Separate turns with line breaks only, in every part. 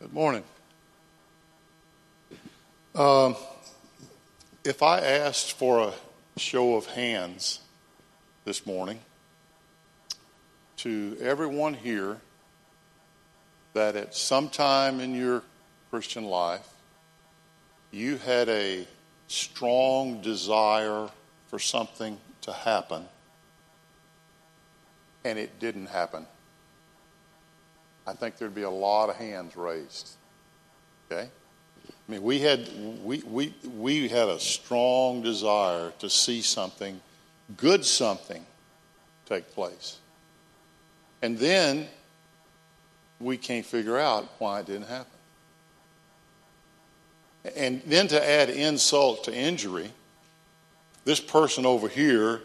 Good morning. Um, if I asked for a show of hands this morning to everyone here that at some time in your Christian life you had a strong desire for something to happen and it didn't happen, I think there'd be a lot of hands raised. Okay? I mean, we had we, we, we had a strong desire to see something, good something, take place. And then we can't figure out why it didn't happen. And then to add insult to injury, this person over here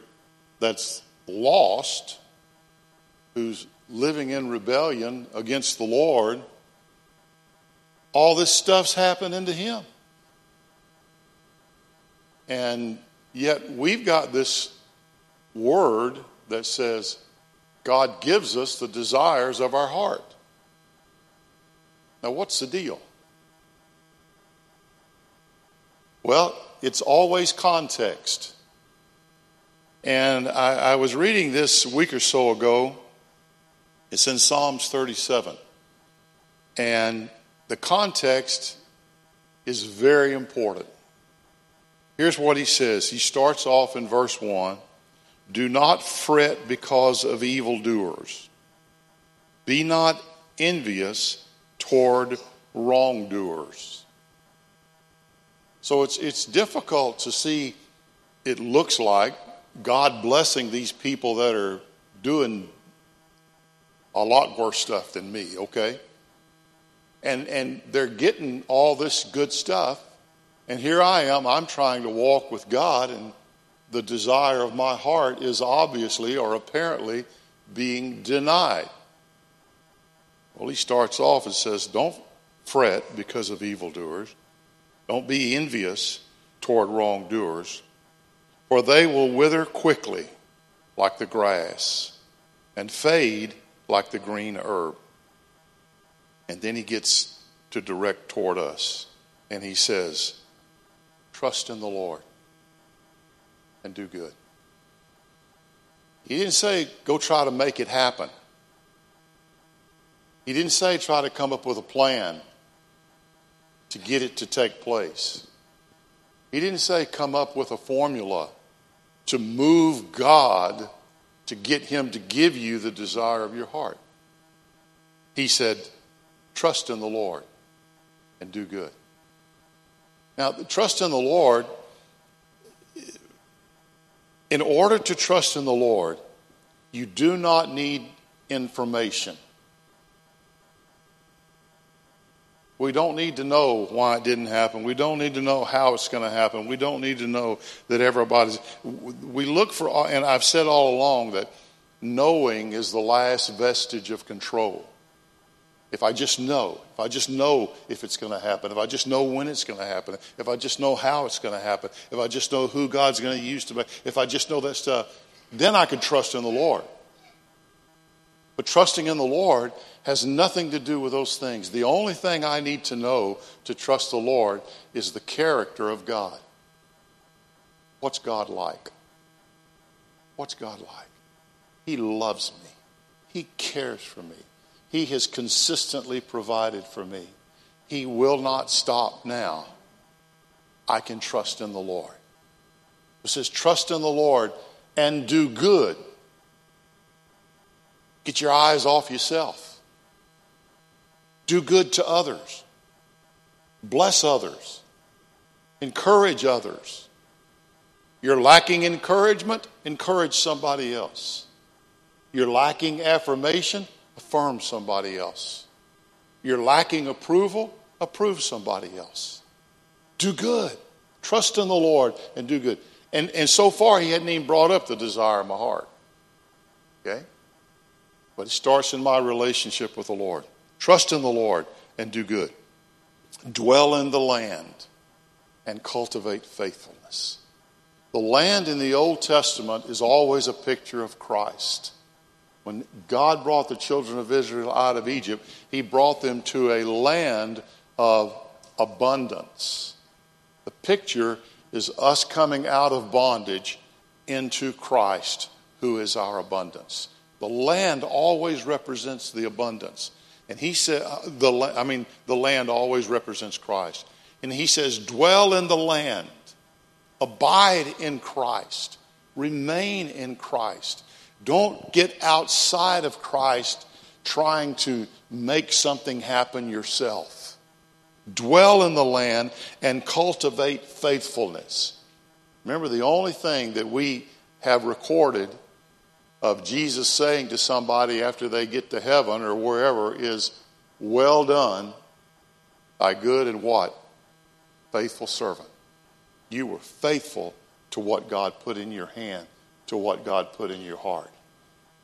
that's lost, who's living in rebellion against the Lord, all this stuff's happening to him. And yet we've got this word that says God gives us the desires of our heart. Now, what's the deal? Well, it's always context. And I, I, was reading this week or so ago. It's in Psalms 37. And the context is very important. Here's what he says. He starts off in verse 1 Do not fret because of evildoers, be not envious toward wrongdoers. So it's, it's difficult to see, it looks like, God blessing these people that are doing a lot worse stuff than me, okay? And, and they're getting all this good stuff. And here I am, I'm trying to walk with God, and the desire of my heart is obviously or apparently being denied. Well, he starts off and says, Don't fret because of evildoers, don't be envious toward wrongdoers, for they will wither quickly like the grass and fade like the green herb. And then he gets to direct toward us. And he says, Trust in the Lord and do good. He didn't say, Go try to make it happen. He didn't say, Try to come up with a plan to get it to take place. He didn't say, Come up with a formula to move God to get Him to give you the desire of your heart. He said, Trust in the Lord and do good. Now, trust in the Lord, in order to trust in the Lord, you do not need information. We don't need to know why it didn't happen. We don't need to know how it's going to happen. We don't need to know that everybody's. We look for, and I've said all along that knowing is the last vestige of control. If I just know, if I just know if it's going to happen, if I just know when it's going to happen, if I just know how it's going to happen, if I just know who God's going to use to make, if I just know that stuff, then I can trust in the Lord. But trusting in the Lord has nothing to do with those things. The only thing I need to know to trust the Lord is the character of God. What's God like? What's God like? He loves me, He cares for me. He has consistently provided for me. He will not stop now. I can trust in the Lord. It says, trust in the Lord and do good. Get your eyes off yourself. Do good to others. Bless others. Encourage others. You're lacking encouragement, encourage somebody else. You're lacking affirmation, affirm somebody else. You're lacking approval, approve somebody else. Do good. Trust in the Lord and do good. And, and so far, he hadn't even brought up the desire of my heart. Okay? But it starts in my relationship with the Lord. Trust in the Lord and do good. Dwell in the land and cultivate faithfulness. The land in the Old Testament is always a picture of Christ. When God brought the children of Israel out of Egypt, He brought them to a land of abundance. The picture is us coming out of bondage into Christ, who is our abundance. The land always represents the abundance. And he said, uh, the, I mean, the land always represents Christ. And he says, dwell in the land, abide in Christ, remain in Christ. Don't get outside of Christ trying to make something happen yourself. Dwell in the land and cultivate faithfulness. Remember, the only thing that we have recorded of Jesus saying to somebody after they get to heaven or wherever is, Well done, thy good and what? Faithful servant. You were faithful to what God put in your hand, to what God put in your heart.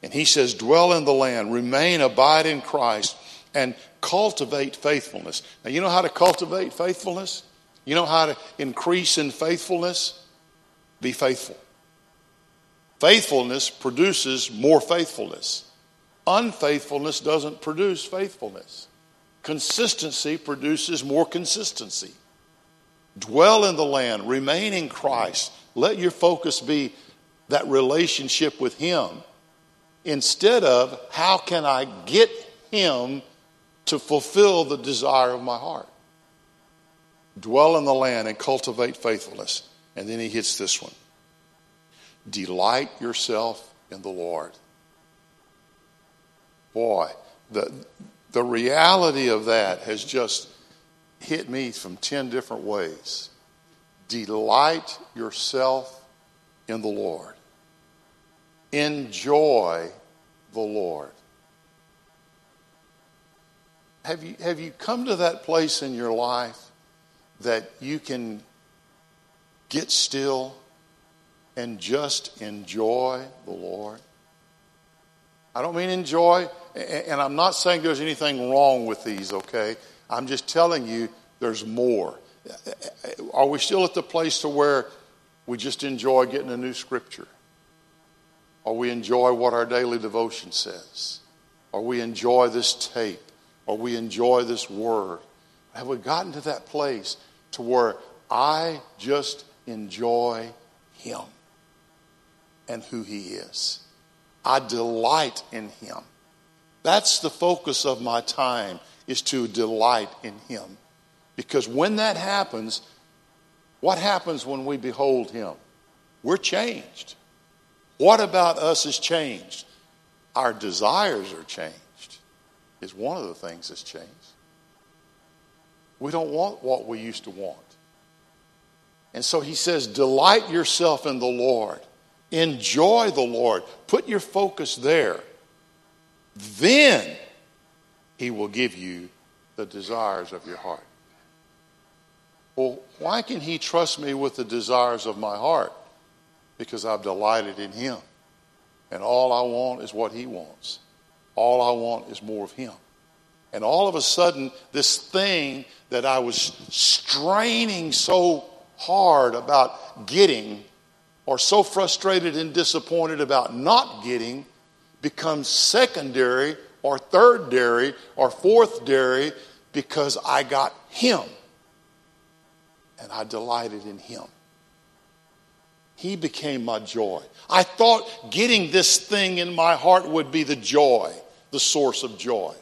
And he says, Dwell in the land, remain, abide in Christ, and cultivate faithfulness. Now, you know how to cultivate faithfulness? You know how to increase in faithfulness? Be faithful. Faithfulness produces more faithfulness. Unfaithfulness doesn't produce faithfulness. Consistency produces more consistency. Dwell in the land, remain in Christ. Let your focus be that relationship with Him instead of how can I get Him to fulfill the desire of my heart. Dwell in the land and cultivate faithfulness. And then he hits this one Delight yourself in the Lord. Boy, the, the reality of that has just hit me from 10 different ways. Delight yourself in the Lord. Enjoy the Lord. Have you, have you come to that place in your life that you can get still and just enjoy the Lord? I don't mean enjoy, and I'm not saying there's anything wrong with these, okay? I'm just telling you there's more. Are we still at the place to where we just enjoy getting a new scripture? Or we enjoy what our daily devotion says? Or we enjoy this tape? Or we enjoy this word? Have we gotten to that place to where I just enjoy Him? And who He is. I delight in Him. That's the focus of my time, is to delight in Him. Because when that happens, what happens when we behold Him? We're changed. What about us is changed? Our desires are changed, is one of the things that's changed. We don't want what we used to want. And so he says, Delight yourself in the Lord, Enjoy the Lord. Put your focus there. Then He will give you the desires of your heart. Well, why can He trust me with the desires of my heart? Because I've delighted in Him. And all I want is what He wants. All I want is more of Him. And all of a sudden, this thing that I was straining so hard about getting or so frustrated and disappointed about not getting becomes secondary or third dairy or fourth dairy because I got him and I delighted in him. He became my joy. I thought getting this thing in my heart would be the joy, the source of joy.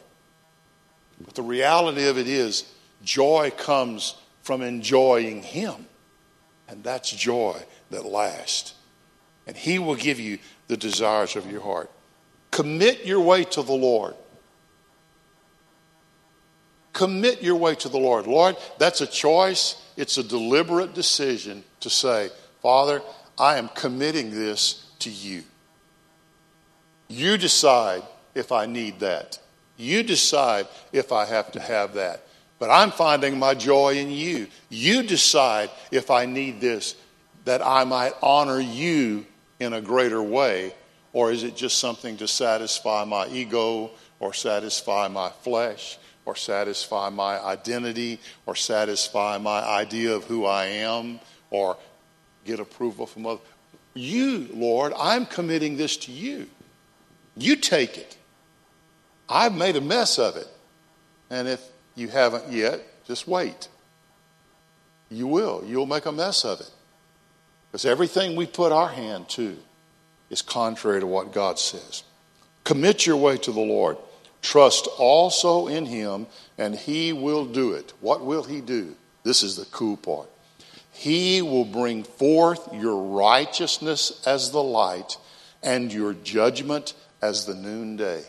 But the reality of it is, joy comes from enjoying Him. And that's joy that lasts. And He will give you the desires of your heart. Commit your way to the Lord. Commit your way to the Lord. Lord, that's a choice. It's a deliberate decision to say, Father, I am committing this to you. You decide if I need that. You decide if I have to have that. But I'm finding my joy in you. You decide if I need this that I might honor you in a greater way? Or is it just something to satisfy my ego or satisfy my flesh or satisfy my identity or satisfy my idea of who I am or get approval from others? You, Lord, I'm committing this to you. You take it. I've made a mess of it. And if you haven't yet, just wait. You will. You'll make a mess of it. Because everything we put our hand to is contrary to what God says. Commit your way to the Lord. Trust also in Him, and He will do it. What will He do? This is the cool part. He will bring forth your righteousness as the light and your judgment as the noonday.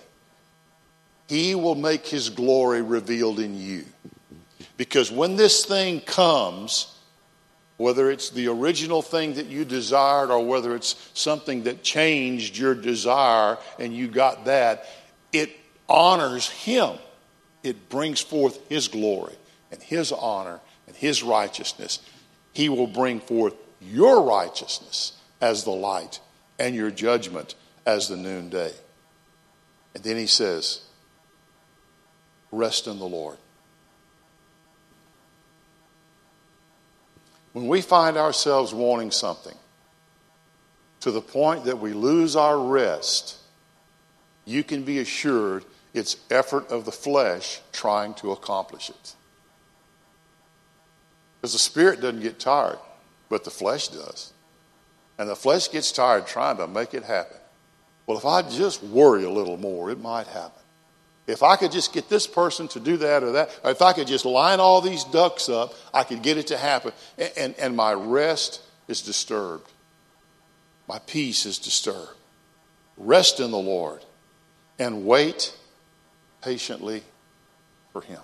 He will make His glory revealed in you. Because when this thing comes, whether it's the original thing that you desired or whether it's something that changed your desire and you got that, it honors Him. It brings forth His glory and His honor and His righteousness. He will bring forth your righteousness as the light and your judgment as the noonday. And then He says, Rest in the Lord. When we find ourselves wanting something to the point that we lose our rest, you can be assured it's effort of the flesh trying to accomplish it. Because the spirit doesn't get tired, but the flesh does. And the flesh gets tired trying to make it happen. Well, if I just worry a little more, it might happen. If I could just get this person to do that or that, or if I could just line all these ducks up, I could get it to happen. And, and, and my rest is disturbed. My peace is disturbed. Rest in the Lord and wait patiently for Him.